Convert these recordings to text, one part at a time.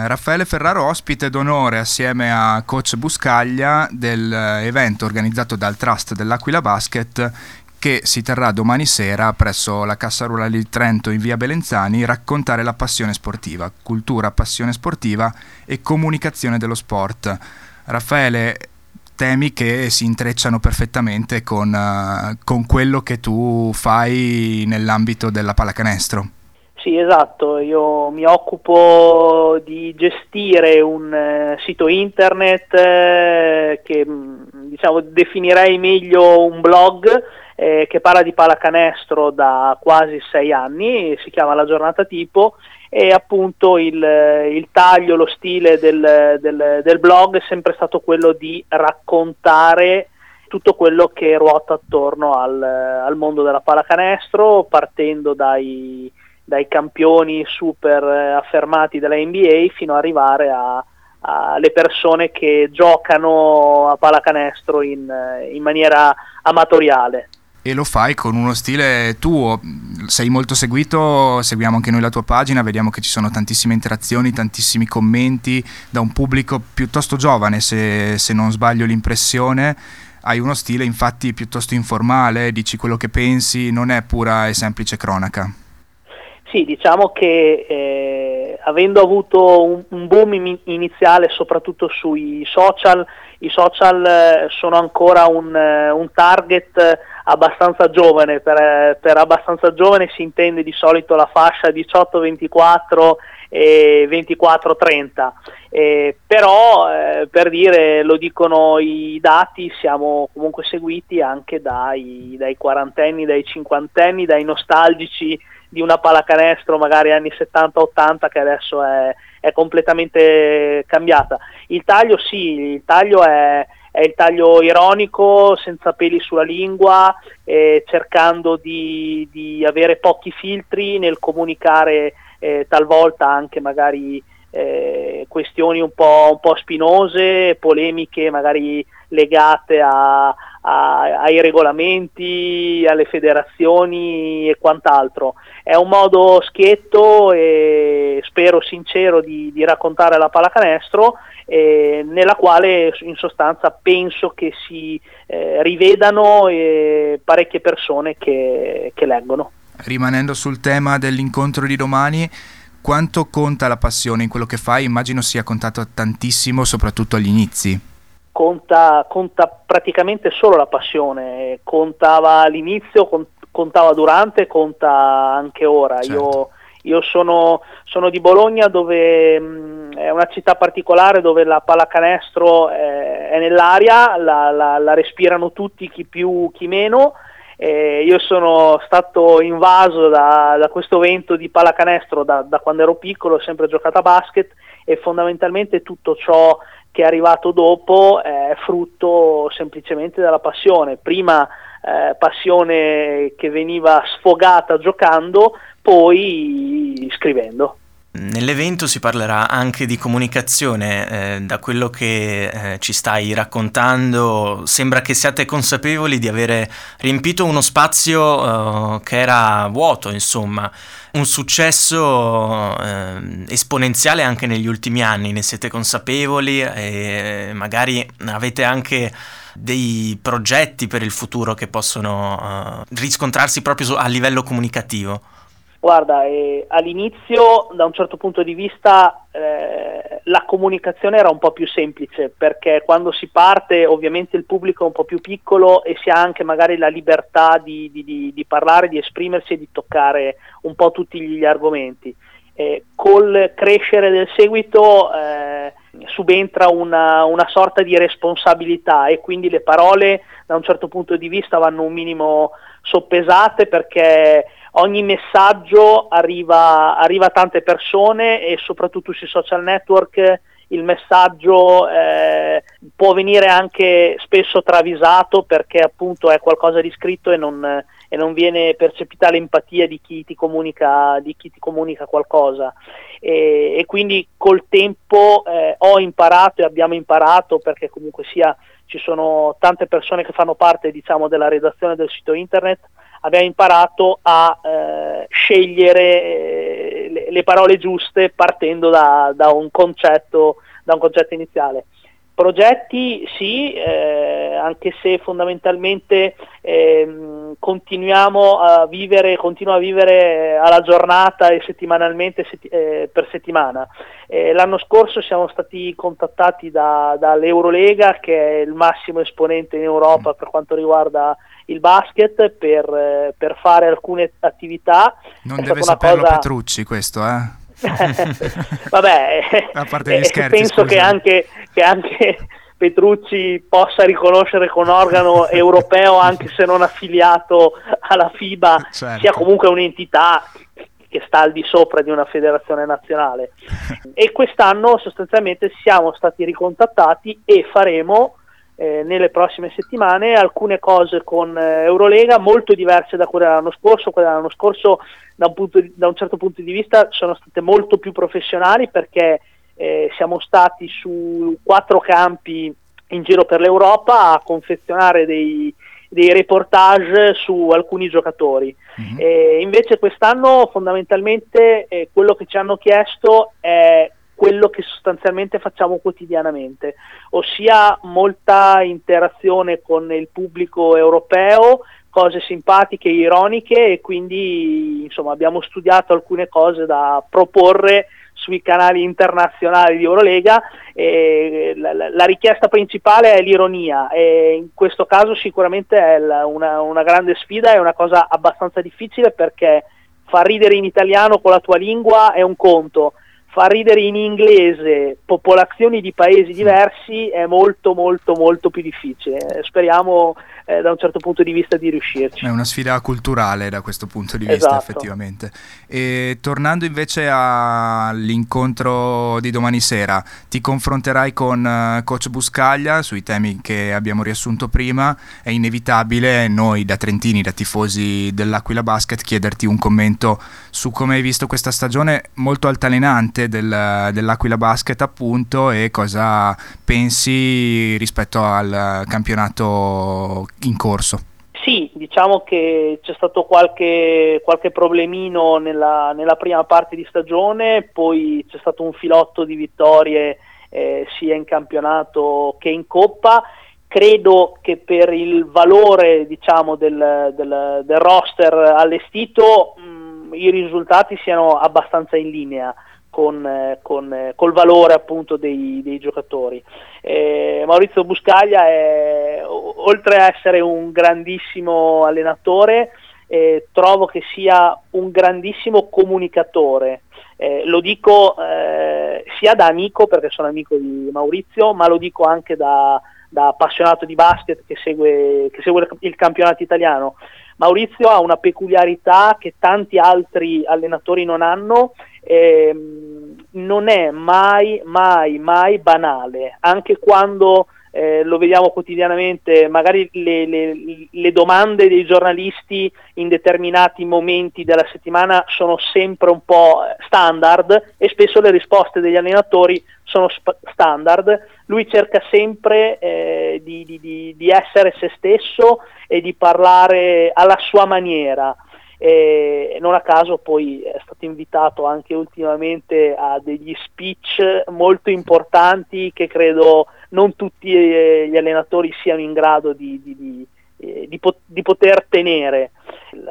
Raffaele Ferraro ospite d'onore assieme a coach Buscaglia dell'evento organizzato dal Trust dell'Aquila Basket che si terrà domani sera presso la Cassa Rurale di Trento in via Belenzani, raccontare la passione sportiva, cultura, passione sportiva e comunicazione dello sport. Raffaele, temi che si intrecciano perfettamente con, uh, con quello che tu fai nell'ambito della pallacanestro. Sì, esatto, io mi occupo di gestire un eh, sito internet eh, che mm, diciamo, definirei meglio un blog eh, che parla di pallacanestro da quasi sei anni, si chiama La giornata tipo e appunto il, il taglio, lo stile del, del, del blog è sempre stato quello di raccontare tutto quello che ruota attorno al, al mondo della pallacanestro, partendo dai dai campioni super eh, affermati della NBA fino ad arrivare alle persone che giocano a pallacanestro in, eh, in maniera amatoriale. E lo fai con uno stile tuo, sei molto seguito, seguiamo anche noi la tua pagina, vediamo che ci sono tantissime interazioni, tantissimi commenti da un pubblico piuttosto giovane se, se non sbaglio l'impressione, hai uno stile infatti piuttosto informale, dici quello che pensi, non è pura e semplice cronaca. Sì, diciamo che eh, avendo avuto un, un, boom iniziale soprattutto sui social, i social eh, sono ancora un, eh, un target abbastanza giovane, per, per, abbastanza giovane si intende di solito la fascia 18-24 e 24-30, eh, però eh, per dire, lo dicono i dati, siamo comunque seguiti anche dai, dai quarantenni, dai cinquantenni, dai nostalgici di una pallacanestro magari anni 70-80 che adesso è, è, completamente cambiata. Il taglio sì, il taglio è, è il taglio ironico, senza peli sulla lingua, eh, cercando di, di, avere pochi filtri nel comunicare eh, talvolta anche magari eh, questioni un po', un po' spinose, polemiche magari legate a, a, ai regolamenti, alle federazioni e quant'altro. È un modo schietto e spero sincero di, di raccontare la pallacanestro eh, nella quale in sostanza penso che si eh, rivedano eh, parecchie persone che, che leggono. Rimanendo sul tema dell'incontro di domani, quanto conta la passione in quello che fai? Immagino sia contato tantissimo, soprattutto agli inizi conta, conta praticamente solo la passione, contava all'inizio, contava durante, conta anche ora. Certo. Io, io sono, sono, di Bologna dove mh, è una città particolare dove la pallacanestro è, è nell'aria, la, la, la, respirano tutti, chi più, chi meno. Eh, io sono stato invaso da, da, questo vento di pallacanestro da, da quando ero piccolo, ho sempre giocato a basket e fondamentalmente tutto ciò che è arrivato dopo è frutto semplicemente della passione. Prima eh, passione che veniva sfogata giocando, poi scrivendo. Nell'evento si parlerà anche di comunicazione, eh, da quello che eh, ci stai raccontando sembra che siate consapevoli di avere riempito uno spazio eh, che era vuoto, insomma, un successo eh, esponenziale anche negli ultimi anni, ne siete consapevoli e magari avete anche dei progetti per il futuro che possono eh, riscontrarsi proprio a livello comunicativo. Guarda, eh, all'inizio da un certo punto di vista eh, la comunicazione era un po' più semplice perché quando si parte ovviamente il pubblico è un po' più piccolo e si ha anche magari la libertà di, di, di, di parlare, di esprimersi e di toccare un po' tutti gli argomenti. Eh, col crescere del seguito eh, subentra una, una, sorta di responsabilità e quindi le parole da un certo punto di vista vanno un minimo soppesate perché ogni messaggio arriva, arriva, a tante persone e soprattutto sui social network il messaggio eh, può venire anche spesso travisato perché appunto è qualcosa di scritto e non, e non viene percepita l'empatia di chi ti comunica, chi ti comunica qualcosa. E, e, quindi col tempo eh, ho imparato e abbiamo imparato perché comunque sia ci sono tante persone che fanno parte diciamo della redazione del sito internet abbiamo imparato a eh, scegliere eh, le, le, parole giuste partendo da, da, un concetto, da un concetto iniziale. Progetti sì, eh, anche se fondamentalmente eh, continuiamo a vivere, continuo a vivere alla giornata e settimanalmente setti- eh, per settimana. Eh, l'anno scorso siamo stati contattati da, dall'Eurolega, che è il massimo esponente in Europa per quanto riguarda il basket, per, eh, per fare alcune attività. Non è deve saperlo cosa... Petrucci questo, eh? Vabbè, a parte gli eh, scherzi, penso che anche, che anche, Petrucci possa riconoscere con organo europeo, anche se non affiliato alla FIBA, certo. sia comunque un'entità che sta al di sopra di una federazione nazionale. e quest'anno sostanzialmente siamo stati ricontattati e faremo eh, nelle prossime settimane alcune cose con eh, Eurolega molto diverse da quelle dell'anno scorso. Quelle dell'anno scorso da un, di, da un, certo punto di vista sono state molto più professionali perché eh, siamo stati su quattro campi in giro per l'Europa a confezionare dei, dei reportage su alcuni giocatori. Mm-hmm. invece quest'anno fondamentalmente quello che ci hanno chiesto è quello che sostanzialmente facciamo quotidianamente, ossia molta interazione con il pubblico europeo, cose simpatiche, ironiche e quindi insomma, abbiamo studiato alcune cose da proporre sui canali internazionali di Eurolega. Eh, la, la, richiesta principale è l'ironia e in questo caso sicuramente è la, una, una grande sfida, è una cosa abbastanza difficile perché far ridere in italiano con la tua lingua è un conto, far ridere in inglese popolazioni di paesi diversi è molto molto molto più difficile. Speriamo eh, da un certo punto di vista di riuscirci. È una sfida culturale da questo punto di vista esatto. effettivamente. E tornando invece all'incontro di domani sera, ti confronterai con uh, coach Buscaglia sui temi che abbiamo riassunto prima, è inevitabile noi da Trentini, da tifosi dell'Aquila Basket chiederti un commento su come hai visto questa stagione molto altalenante del, dell'Aquila Basket appunto e cosa pensi rispetto al campionato in corso? Sì, diciamo che c'è stato qualche, qualche problemino nella, nella, prima parte di stagione, poi c'è stato un filotto di vittorie eh, sia in campionato che in coppa. Credo che per il valore diciamo, del, del, del, roster allestito mh, mm, i risultati siano abbastanza in linea con, eh, con, eh, col valore appunto dei, dei giocatori. Eh, Maurizio Buscaglia è, oltre a essere un grandissimo allenatore, eh, trovo che sia un grandissimo comunicatore. Eh, lo dico eh, sia da amico, perché sono amico di Maurizio, ma lo dico anche da, da appassionato di basket che segue, che segue il campionato italiano. Maurizio ha una peculiarità che tanti altri allenatori non hanno, ehm, non è mai, mai, mai banale, anche quando eh, lo vediamo quotidianamente, magari le, le, le, domande dei giornalisti in determinati momenti della settimana sono sempre un po' standard e spesso le risposte degli allenatori sono sp- standard. Lui cerca sempre eh, di, di, di essere se stesso e di parlare alla sua maniera e non a caso poi è stato invitato anche ultimamente a degli speech molto importanti che credo non tutti eh, gli allenatori siano in grado di, di, di, eh, di pot- poter tenere.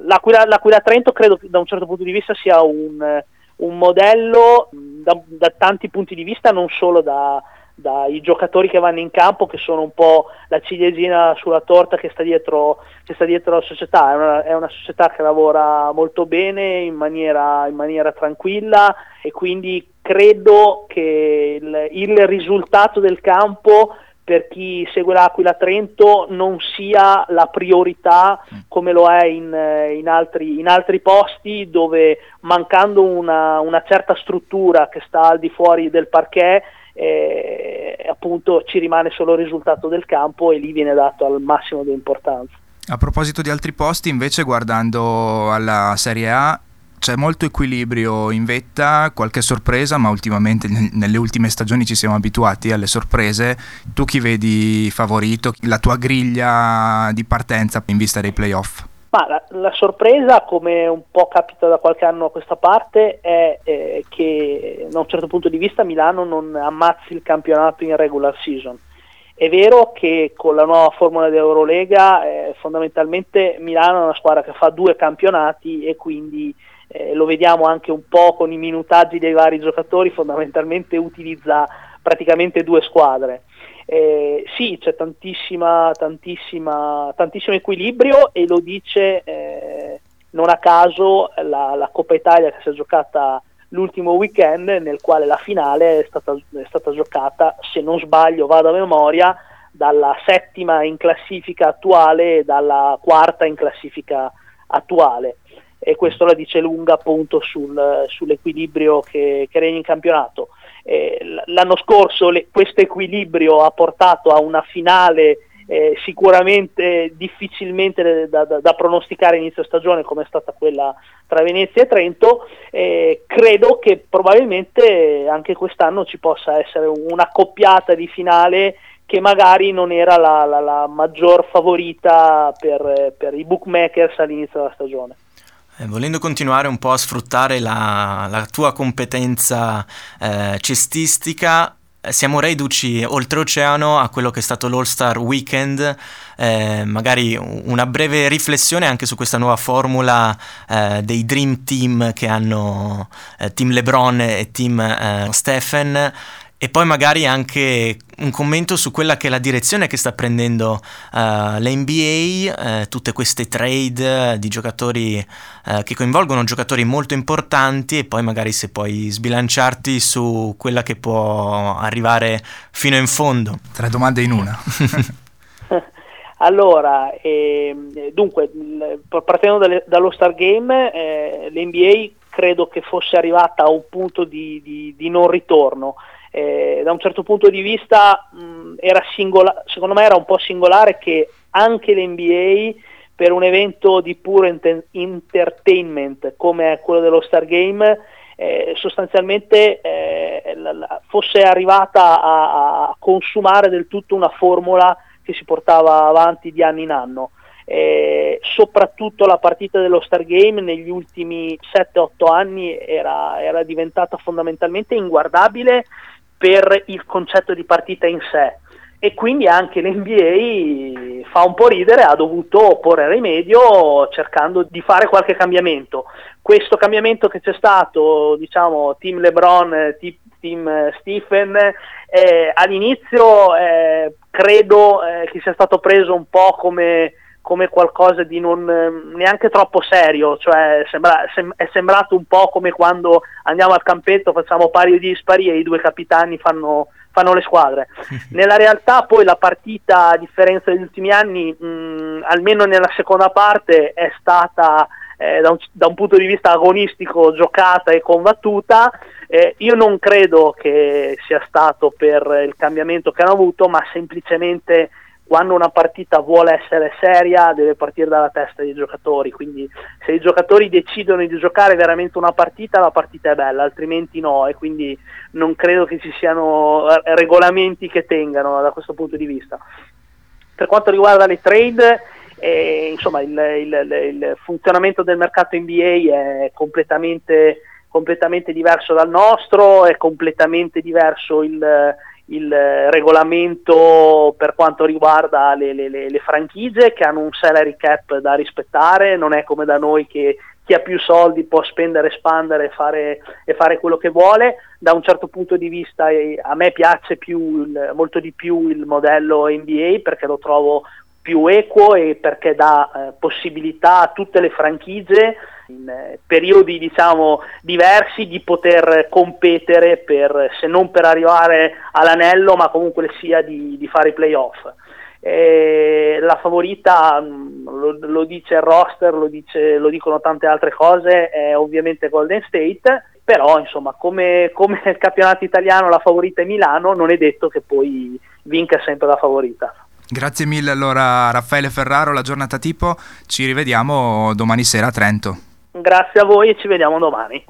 L'Aquila, L'Aquila, Trento credo da un certo punto di vista sia un, un modello da, da tanti punti di vista, non solo da, dai giocatori che vanno in campo che sono un po' la ciliegina sulla torta che sta dietro, che sta dietro la società, è una, è una, società che lavora molto bene in maniera, in maniera tranquilla e quindi credo che il, il risultato del campo per chi segue l'Aquila Trento non sia la priorità come lo è in, in, altri, in altri, posti dove mancando una, una, certa struttura che sta al di fuori del parquet eh, appunto ci rimane solo il risultato del campo e lì viene dato al massimo di importanza. A proposito di altri posti, invece, guardando alla Serie A, c'è molto equilibrio in vetta, qualche sorpresa, ma ultimamente nelle ultime stagioni ci siamo abituati alle sorprese. Tu chi vedi favorito, la tua griglia di partenza in vista dei playoff? Ma la, la, sorpresa, come un po' capita da qualche anno a questa parte, è eh, che da un certo punto di vista Milano non ammazzi il campionato in regular season. È vero che con la nuova formula dell'Eurolega eh, fondamentalmente Milano è una squadra che fa due campionati e quindi eh, lo vediamo anche un po' con i minutaggi dei vari giocatori, fondamentalmente utilizza praticamente due squadre. Eh, sì, c'è tantissima, tantissima, tantissimo equilibrio e lo dice eh, non a caso la, la, Coppa Italia che si è giocata l'ultimo weekend nel quale la finale è stata, è stata giocata, se non sbaglio vado a memoria, dalla settima in classifica attuale e dalla quarta in classifica attuale e questo la dice lunga appunto sul, sull'equilibrio che, che regna in campionato. Eh, l'anno scorso questo equilibrio ha portato a una finale eh, sicuramente difficilmente da, da, da, pronosticare inizio stagione come è stata quella tra Venezia e Trento, eh, credo che probabilmente anche quest'anno ci possa essere una coppiata di finale che magari non era la, la, la maggior favorita per, per i bookmakers all'inizio della stagione. Eh, volendo continuare un po' a sfruttare la, la tua competenza eh, cestistica, eh, siamo reduci oltreoceano a quello che è stato l'All-Star Weekend, eh, magari una breve riflessione anche su questa nuova formula eh, dei Dream Team che hanno eh, Team LeBron e Team eh, Stephen e poi magari anche un commento su quella che è la direzione che sta prendendo uh, l'NBA, uh, tutte queste trade di giocatori uh, che coinvolgono giocatori molto importanti e poi magari se puoi sbilanciarti su quella che può arrivare fino in fondo. Tre domande in una. allora, eh, dunque, partendo dalle, dallo Star Game, eh, l'NBA credo che fosse arrivata a un punto di, di, di non ritorno eh, da un certo punto di vista mh, era singola- secondo me era un po' singolare che anche l'NBA per un evento di puro ent- entertainment come quello dello Star Game eh, sostanzialmente eh, la, la, fosse arrivata a, a, consumare del tutto una formula che si portava avanti di anno in anno. Eh, soprattutto la partita dello Star Game negli ultimi 7-8 anni era, era diventata fondamentalmente inguardabile per il concetto di partita in sé e quindi anche l'NBA fa un po' ridere, ha dovuto porre rimedio cercando di fare qualche cambiamento. Questo cambiamento che c'è stato, diciamo, team LeBron, team Stephen, eh, all'inizio eh, credo eh, che sia stato preso un po' come come qualcosa di non ehm, neanche troppo serio, cioè sembra, sem- è sembrato un po' come quando andiamo al campetto, facciamo pari o dispari e i due capitani fanno, fanno le squadre. Nella realtà poi la partita, a differenza degli ultimi anni, mh, almeno nella seconda parte, è stata eh, da, un, da, un, punto di vista agonistico giocata e combattuta. Eh, io non credo che sia stato per il cambiamento che hanno avuto, ma semplicemente quando una partita vuole essere seria deve partire dalla testa dei giocatori, quindi se i giocatori decidono di giocare veramente una partita, la partita è bella, altrimenti no e quindi non credo che ci siano eh, regolamenti che tengano da questo punto di vista. Per quanto riguarda le trade, eh, insomma il, il, il, funzionamento del mercato NBA è completamente, completamente diverso dal nostro, è completamente diverso il il regolamento per quanto riguarda le, le, le, le, franchigie che hanno un salary cap da rispettare, non è come da noi che chi ha più soldi può spendere, espandere e fare, e fare quello che vuole. Da un certo punto di vista eh, a me piace più, molto di più il modello NBA perché lo trovo più equo e perché dà eh, possibilità a tutte le franchigie in eh, periodi diciamo diversi di poter competere per, se non per arrivare all'anello ma comunque sia di, di fare i playoff. E la favorita mm, lo, lo, dice il roster, lo, dice, lo, dicono tante altre cose, è ovviamente Golden State, però insomma come, come il campionato italiano la favorita è Milano, non è detto che poi vinca sempre la favorita. Grazie mille allora Raffaele Ferraro, la giornata tipo, ci rivediamo domani sera a Trento. Grazie a voi e ci vediamo domani.